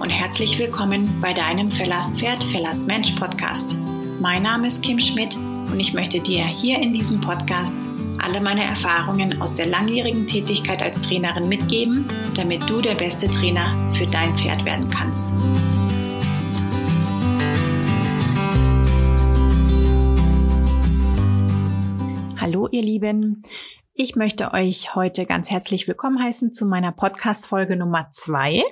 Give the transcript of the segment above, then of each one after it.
und herzlich willkommen bei deinem Verlass Pferd, Verlass Mensch Podcast. Mein Name ist Kim Schmidt und ich möchte dir hier in diesem Podcast alle meine Erfahrungen aus der langjährigen Tätigkeit als Trainerin mitgeben, damit du der beste Trainer für dein Pferd werden kannst. Hallo ihr Lieben, ich möchte euch heute ganz herzlich willkommen heißen zu meiner Podcast-Folge Nummer zwei,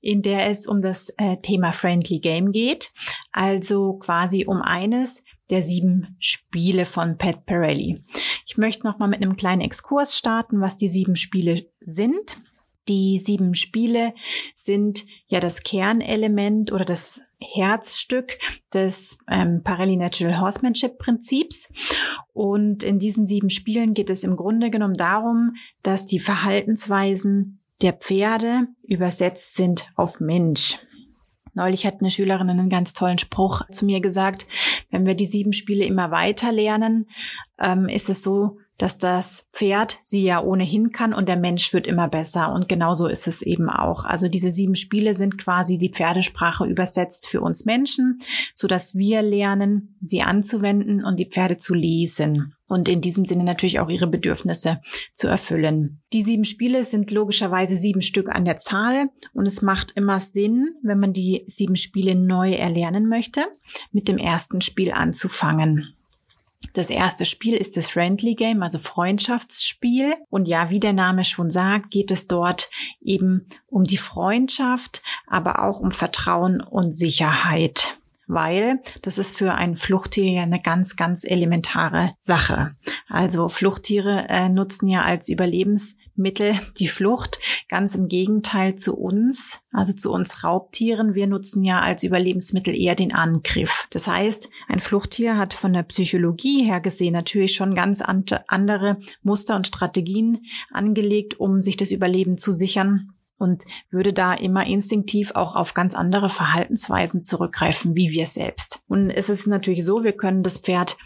in der es um das äh, Thema Friendly Game geht. Also quasi um eines der sieben Spiele von Pat Pirelli. Ich möchte noch mal mit einem kleinen Exkurs starten, was die sieben Spiele sind. Die sieben Spiele sind ja das Kernelement oder das Herzstück des ähm, Parelli Natural Horsemanship Prinzips. Und in diesen sieben Spielen geht es im Grunde genommen darum, dass die Verhaltensweisen der Pferde übersetzt sind auf Mensch. Neulich hat eine Schülerin einen ganz tollen Spruch zu mir gesagt, wenn wir die sieben Spiele immer weiter lernen, ähm, ist es so, dass das Pferd sie ja ohnehin kann und der Mensch wird immer besser. Und genauso ist es eben auch. Also diese sieben Spiele sind quasi die Pferdesprache übersetzt für uns Menschen, so dass wir lernen, sie anzuwenden und die Pferde zu lesen und in diesem Sinne natürlich auch ihre Bedürfnisse zu erfüllen. Die sieben Spiele sind logischerweise sieben Stück an der Zahl und es macht immer Sinn, wenn man die sieben Spiele neu erlernen möchte, mit dem ersten Spiel anzufangen. Das erste Spiel ist das Friendly Game, also Freundschaftsspiel. Und ja, wie der Name schon sagt, geht es dort eben um die Freundschaft, aber auch um Vertrauen und Sicherheit weil das ist für ein Fluchttier ja eine ganz, ganz elementare Sache. Also Fluchttiere äh, nutzen ja als Überlebensmittel die Flucht, ganz im Gegenteil zu uns, also zu uns Raubtieren. Wir nutzen ja als Überlebensmittel eher den Angriff. Das heißt, ein Fluchttier hat von der Psychologie her gesehen natürlich schon ganz andere Muster und Strategien angelegt, um sich das Überleben zu sichern und würde da immer instinktiv auch auf ganz andere Verhaltensweisen zurückgreifen, wie wir selbst. Und es ist natürlich so, wir können das Pferd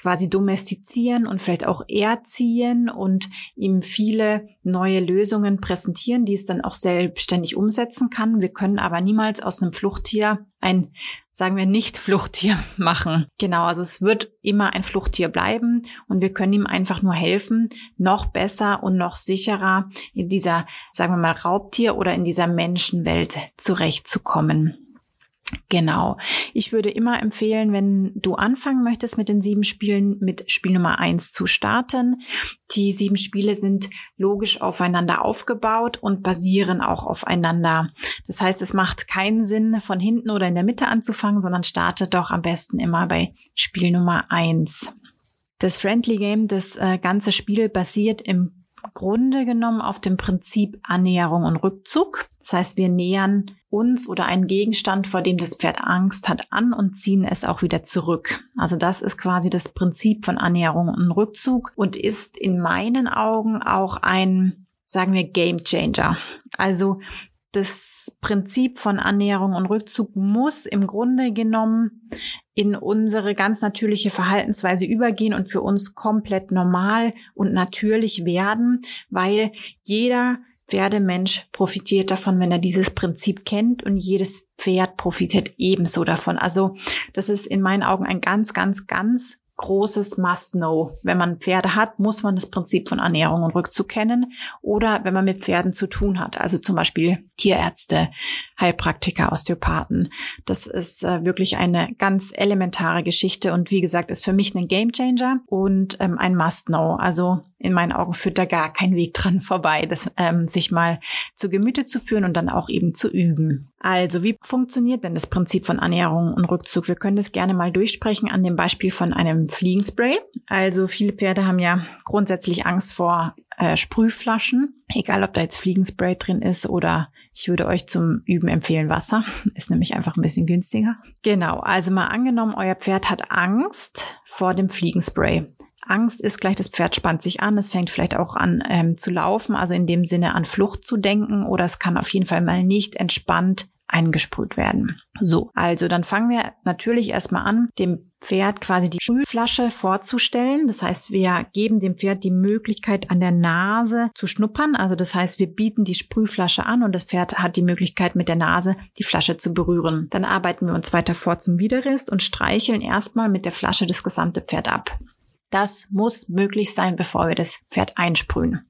quasi domestizieren und vielleicht auch erziehen und ihm viele neue Lösungen präsentieren, die es dann auch selbstständig umsetzen kann. Wir können aber niemals aus einem Fluchttier ein, sagen wir, nicht Fluchttier machen. Genau, also es wird immer ein Fluchttier bleiben und wir können ihm einfach nur helfen, noch besser und noch sicherer in dieser, sagen wir mal, Raubtier oder in dieser Menschenwelt zurechtzukommen. Genau. Ich würde immer empfehlen, wenn du anfangen möchtest mit den sieben Spielen, mit Spiel Nummer eins zu starten. Die sieben Spiele sind logisch aufeinander aufgebaut und basieren auch aufeinander. Das heißt, es macht keinen Sinn, von hinten oder in der Mitte anzufangen, sondern starte doch am besten immer bei Spiel Nummer eins. Das Friendly Game, das äh, ganze Spiel basiert im Grunde genommen auf dem Prinzip Annäherung und Rückzug. Das heißt, wir nähern uns oder einen Gegenstand, vor dem das Pferd Angst hat, an und ziehen es auch wieder zurück. Also das ist quasi das Prinzip von Annäherung und Rückzug und ist in meinen Augen auch ein, sagen wir, Game Changer. Also das Prinzip von Annäherung und Rückzug muss im Grunde genommen in unsere ganz natürliche Verhaltensweise übergehen und für uns komplett normal und natürlich werden, weil jeder Pferdemensch profitiert davon, wenn er dieses Prinzip kennt und jedes Pferd profitiert ebenso davon. Also das ist in meinen Augen ein ganz, ganz, ganz großes Must-Know. Wenn man Pferde hat, muss man das Prinzip von Ernährung und Rückzug kennen oder wenn man mit Pferden zu tun hat, also zum Beispiel Tierärzte, Heilpraktiker, Osteopathen. Das ist äh, wirklich eine ganz elementare Geschichte und wie gesagt, ist für mich ein Gamechanger und ähm, ein Must-Know. Also in meinen Augen führt da gar kein Weg dran vorbei, das ähm, sich mal zu Gemüte zu führen und dann auch eben zu üben. Also, wie funktioniert denn das Prinzip von Annäherung und Rückzug? Wir können das gerne mal durchsprechen an dem Beispiel von einem Fliegenspray. Also, viele Pferde haben ja grundsätzlich Angst vor äh, Sprühflaschen, egal ob da jetzt Fliegenspray drin ist oder ich würde euch zum Üben empfehlen Wasser. Ist nämlich einfach ein bisschen günstiger. Genau, also mal angenommen, euer Pferd hat Angst vor dem Fliegenspray. Angst ist gleich, das Pferd spannt sich an, es fängt vielleicht auch an ähm, zu laufen, also in dem Sinne an Flucht zu denken oder es kann auf jeden Fall mal nicht entspannt eingesprüht werden. So, also dann fangen wir natürlich erstmal an, dem Pferd quasi die Sprühflasche vorzustellen. Das heißt, wir geben dem Pferd die Möglichkeit, an der Nase zu schnuppern. Also das heißt, wir bieten die Sprühflasche an und das Pferd hat die Möglichkeit, mit der Nase die Flasche zu berühren. Dann arbeiten wir uns weiter vor zum Widerrist und streicheln erstmal mit der Flasche das gesamte Pferd ab. Das muss möglich sein, bevor wir das Pferd einsprühen.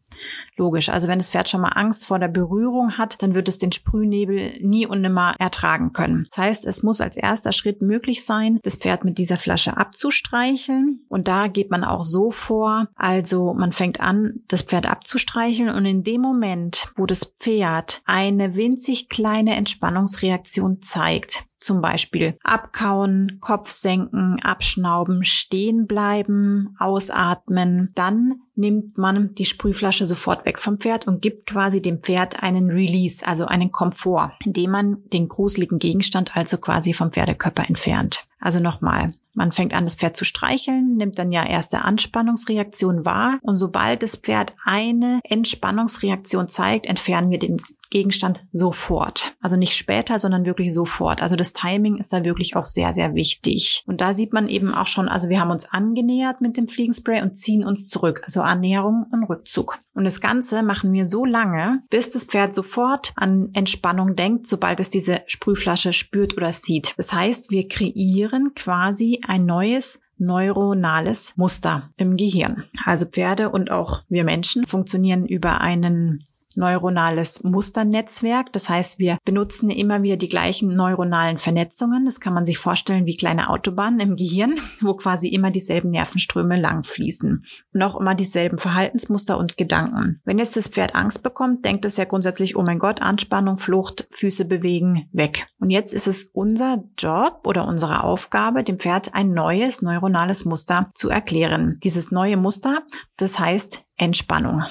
Logisch. Also wenn das Pferd schon mal Angst vor der Berührung hat, dann wird es den Sprühnebel nie und nimmer ertragen können. Das heißt, es muss als erster Schritt möglich sein, das Pferd mit dieser Flasche abzustreicheln. Und da geht man auch so vor. Also man fängt an, das Pferd abzustreicheln und in dem Moment, wo das Pferd eine winzig kleine Entspannungsreaktion zeigt, zum Beispiel abkauen, Kopf senken, abschnauben, stehen bleiben, ausatmen. Dann nimmt man die Sprühflasche sofort weg vom Pferd und gibt quasi dem Pferd einen Release, also einen Komfort, indem man den gruseligen Gegenstand also quasi vom Pferdekörper entfernt. Also nochmal, man fängt an, das Pferd zu streicheln, nimmt dann ja erste Anspannungsreaktion wahr und sobald das Pferd eine Entspannungsreaktion zeigt, entfernen wir den Gegenstand sofort. Also nicht später, sondern wirklich sofort. Also das Timing ist da wirklich auch sehr, sehr wichtig. Und da sieht man eben auch schon, also wir haben uns angenähert mit dem Fliegenspray und ziehen uns zurück. Also Annäherung und Rückzug. Und das Ganze machen wir so lange, bis das Pferd sofort an Entspannung denkt, sobald es diese Sprühflasche spürt oder sieht. Das heißt, wir kreieren quasi ein neues neuronales Muster im Gehirn. Also Pferde und auch wir Menschen funktionieren über einen neuronales Musternetzwerk. Das heißt, wir benutzen immer wieder die gleichen neuronalen Vernetzungen. Das kann man sich vorstellen wie kleine Autobahnen im Gehirn, wo quasi immer dieselben Nervenströme langfließen und auch immer dieselben Verhaltensmuster und Gedanken. Wenn jetzt das Pferd Angst bekommt, denkt es ja grundsätzlich, oh mein Gott, Anspannung, Flucht, Füße bewegen, weg. Und jetzt ist es unser Job oder unsere Aufgabe, dem Pferd ein neues neuronales Muster zu erklären. Dieses neue Muster, das heißt Entspannung.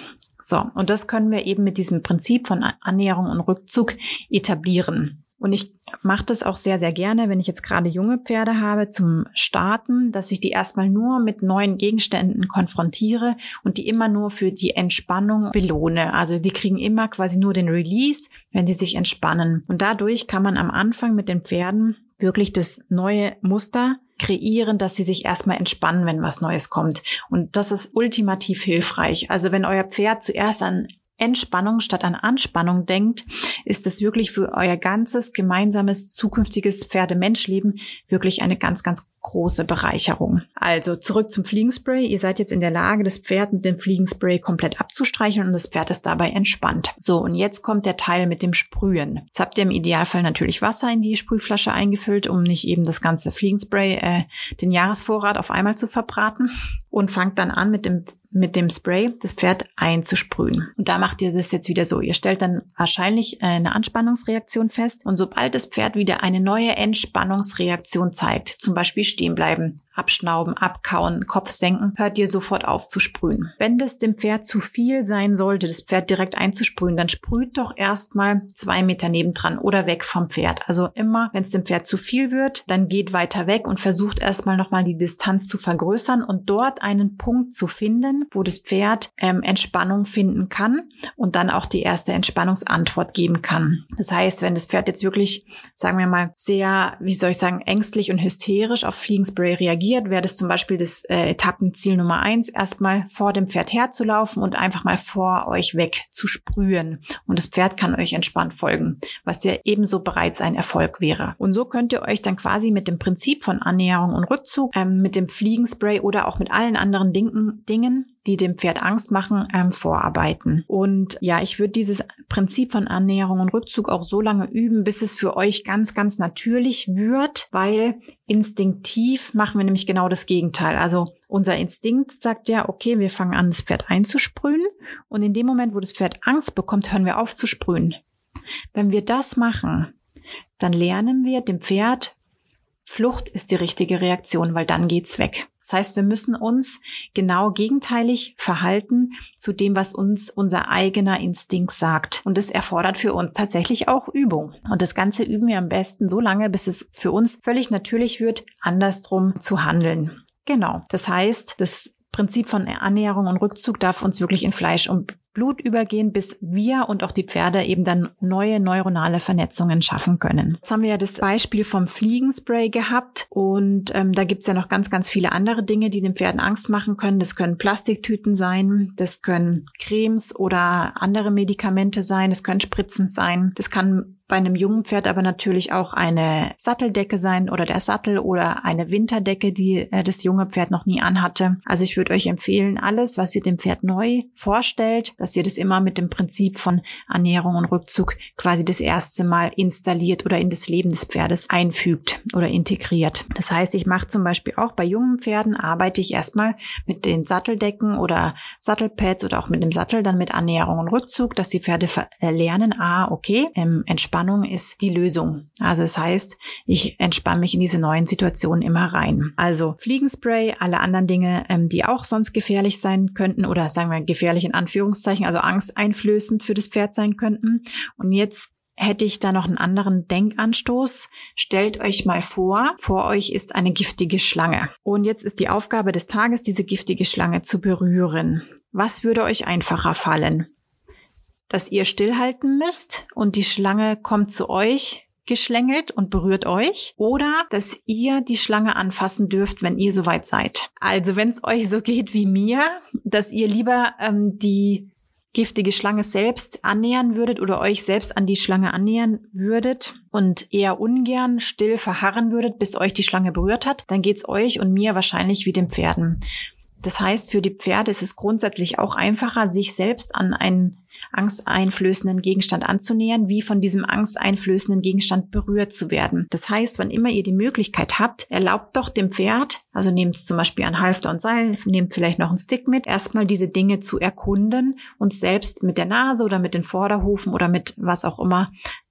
So, und das können wir eben mit diesem Prinzip von Annäherung und Rückzug etablieren. Und ich mache das auch sehr, sehr gerne, wenn ich jetzt gerade junge Pferde habe zum Starten, dass ich die erstmal nur mit neuen Gegenständen konfrontiere und die immer nur für die Entspannung belohne. Also die kriegen immer quasi nur den Release, wenn sie sich entspannen. Und dadurch kann man am Anfang mit den Pferden wirklich das neue Muster kreieren, dass sie sich erstmal entspannen, wenn was Neues kommt. Und das ist ultimativ hilfreich. Also wenn euer Pferd zuerst an Entspannung statt an Anspannung denkt, ist es wirklich für euer ganzes gemeinsames zukünftiges Pferde-Mensch-Leben wirklich eine ganz, ganz große Bereicherung. Also zurück zum Fliegenspray. Ihr seid jetzt in der Lage, das Pferd mit dem Fliegenspray komplett abzustreichen und das Pferd ist dabei entspannt. So, und jetzt kommt der Teil mit dem Sprühen. Jetzt habt ihr im Idealfall natürlich Wasser in die Sprühflasche eingefüllt, um nicht eben das ganze Fliegenspray, äh, den Jahresvorrat auf einmal zu verbraten und fangt dann an mit dem mit dem Spray das Pferd einzusprühen. Und da macht ihr das jetzt wieder so. Ihr stellt dann wahrscheinlich äh, eine Anspannungsreaktion fest und sobald das Pferd wieder eine neue Entspannungsreaktion zeigt, zum Beispiel stehen bleiben, abschnauben, abkauen, Kopf senken, hört ihr sofort auf zu sprühen. Wenn das dem Pferd zu viel sein sollte, das Pferd direkt einzusprühen, dann sprüht doch erstmal zwei Meter nebendran oder weg vom Pferd. Also immer, wenn es dem Pferd zu viel wird, dann geht weiter weg und versucht erstmal nochmal die Distanz zu vergrößern und dort einen Punkt zu finden, wo das Pferd ähm, Entspannung finden kann und dann auch die erste Entspannungsantwort geben kann. Das heißt, wenn das Pferd jetzt wirklich, sagen wir mal, sehr, wie soll ich sagen, ängstlich und hysterisch auf Fliegenspray reagiert, wäre das zum Beispiel das äh, Etappenziel Nummer eins, erstmal vor dem Pferd herzulaufen und einfach mal vor euch weg zu sprühen. Und das Pferd kann euch entspannt folgen, was ja ebenso bereits ein Erfolg wäre. Und so könnt ihr euch dann quasi mit dem Prinzip von Annäherung und Rückzug, ähm, mit dem Fliegenspray oder auch mit allen anderen Dingen, Dingen die dem Pferd Angst machen, ähm, vorarbeiten. Und ja, ich würde dieses Prinzip von Annäherung und Rückzug auch so lange üben, bis es für euch ganz, ganz natürlich wird, weil instinktiv machen wir nämlich genau das Gegenteil. Also unser Instinkt sagt ja, okay, wir fangen an, das Pferd einzusprühen und in dem Moment, wo das Pferd Angst bekommt, hören wir auf zu sprühen. Wenn wir das machen, dann lernen wir dem Pferd, Flucht ist die richtige Reaktion, weil dann geht's weg. Das heißt, wir müssen uns genau gegenteilig verhalten zu dem, was uns unser eigener Instinkt sagt. Und das erfordert für uns tatsächlich auch Übung. Und das Ganze üben wir am besten so lange, bis es für uns völlig natürlich wird, andersrum zu handeln. Genau. Das heißt, das Prinzip von Annäherung und Rückzug darf uns wirklich in Fleisch und Blut übergehen, bis wir und auch die Pferde eben dann neue neuronale Vernetzungen schaffen können. Jetzt haben wir ja das Beispiel vom Fliegenspray gehabt und ähm, da gibt's ja noch ganz, ganz viele andere Dinge, die den Pferden Angst machen können. Das können Plastiktüten sein, das können Cremes oder andere Medikamente sein, das können Spritzen sein, das kann bei einem jungen Pferd aber natürlich auch eine Satteldecke sein oder der Sattel oder eine Winterdecke, die äh, das junge Pferd noch nie anhatte. Also ich würde euch empfehlen, alles, was ihr dem Pferd neu vorstellt, dass ihr das immer mit dem Prinzip von Ernährung und Rückzug quasi das erste Mal installiert oder in das Leben des Pferdes einfügt oder integriert. Das heißt, ich mache zum Beispiel auch bei jungen Pferden, arbeite ich erstmal mit den Satteldecken oder Sattelpads oder auch mit dem Sattel dann mit Ernährung und Rückzug, dass die Pferde lernen, ah, okay, ähm, entspannt Entspannung ist die Lösung. Also das heißt, ich entspanne mich in diese neuen Situationen immer rein. Also Fliegenspray, alle anderen Dinge, ähm, die auch sonst gefährlich sein könnten oder sagen wir gefährlich in Anführungszeichen, also angsteinflößend für das Pferd sein könnten. Und jetzt hätte ich da noch einen anderen Denkanstoß. Stellt euch mal vor, vor euch ist eine giftige Schlange. Und jetzt ist die Aufgabe des Tages, diese giftige Schlange zu berühren. Was würde euch einfacher fallen? Dass ihr stillhalten müsst und die Schlange kommt zu euch geschlängelt und berührt euch oder dass ihr die Schlange anfassen dürft, wenn ihr soweit seid. Also wenn es euch so geht wie mir, dass ihr lieber ähm, die giftige Schlange selbst annähern würdet oder euch selbst an die Schlange annähern würdet und eher ungern still verharren würdet, bis euch die Schlange berührt hat, dann geht's euch und mir wahrscheinlich wie den Pferden. Das heißt, für die Pferde ist es grundsätzlich auch einfacher, sich selbst an einen angsteinflößenden Gegenstand anzunähern, wie von diesem angsteinflößenden Gegenstand berührt zu werden. Das heißt, wann immer ihr die Möglichkeit habt, erlaubt doch dem Pferd, also nehmt zum Beispiel ein Halfter und Seil, nehmt vielleicht noch einen Stick mit, erstmal diese Dinge zu erkunden und selbst mit der Nase oder mit den Vorderhufen oder mit was auch immer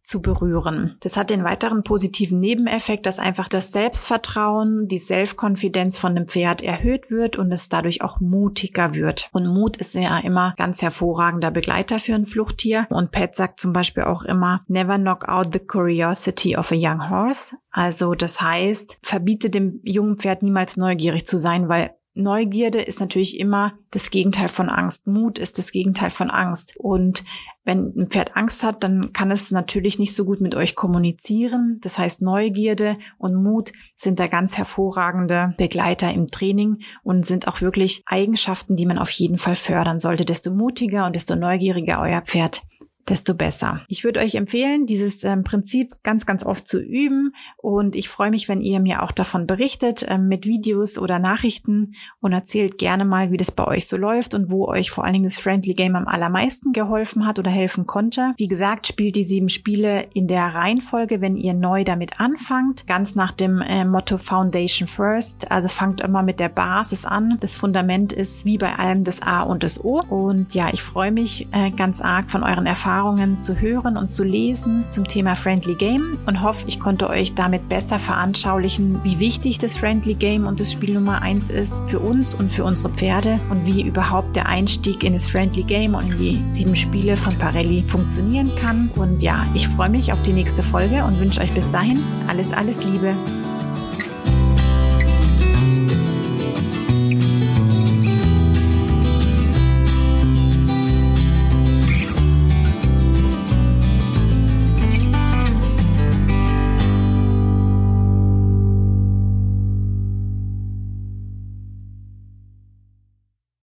zu berühren. Das hat den weiteren positiven Nebeneffekt, dass einfach das Selbstvertrauen, die Self-Confidence von dem Pferd erhöht wird und es dadurch auch mutiger wird. Und Mut ist ja immer ganz hervorragender Begleiter für ein Fluchttier. Und Pat sagt zum Beispiel auch immer, never knock out the curiosity of a young horse. Also das heißt, verbiete dem jungen Pferd niemals neugierig zu sein, weil Neugierde ist natürlich immer das Gegenteil von Angst. Mut ist das Gegenteil von Angst. Und wenn ein Pferd Angst hat, dann kann es natürlich nicht so gut mit euch kommunizieren. Das heißt, Neugierde und Mut sind da ganz hervorragende Begleiter im Training und sind auch wirklich Eigenschaften, die man auf jeden Fall fördern sollte. Desto mutiger und desto neugieriger euer Pferd, desto besser. Ich würde euch empfehlen, dieses ähm, Prinzip ganz, ganz oft zu üben und ich freue mich, wenn ihr mir auch davon berichtet ähm, mit Videos oder Nachrichten und erzählt gerne mal, wie das bei euch so läuft und wo euch vor allen Dingen das Friendly Game am allermeisten geholfen hat oder helfen konnte. Wie gesagt, spielt die sieben Spiele in der Reihenfolge, wenn ihr neu damit anfangt, ganz nach dem äh, Motto Foundation First. Also fangt immer mit der Basis an. Das Fundament ist wie bei allem das A und das O. Und ja, ich freue mich äh, ganz arg von euren Erfahrungen Erfahrungen zu hören und zu lesen zum Thema Friendly Game und hoffe, ich konnte euch damit besser veranschaulichen, wie wichtig das Friendly Game und das Spiel Nummer eins ist für uns und für unsere Pferde und wie überhaupt der Einstieg in das Friendly Game und in die sieben Spiele von Parelli funktionieren kann. Und ja, ich freue mich auf die nächste Folge und wünsche euch bis dahin alles, alles Liebe.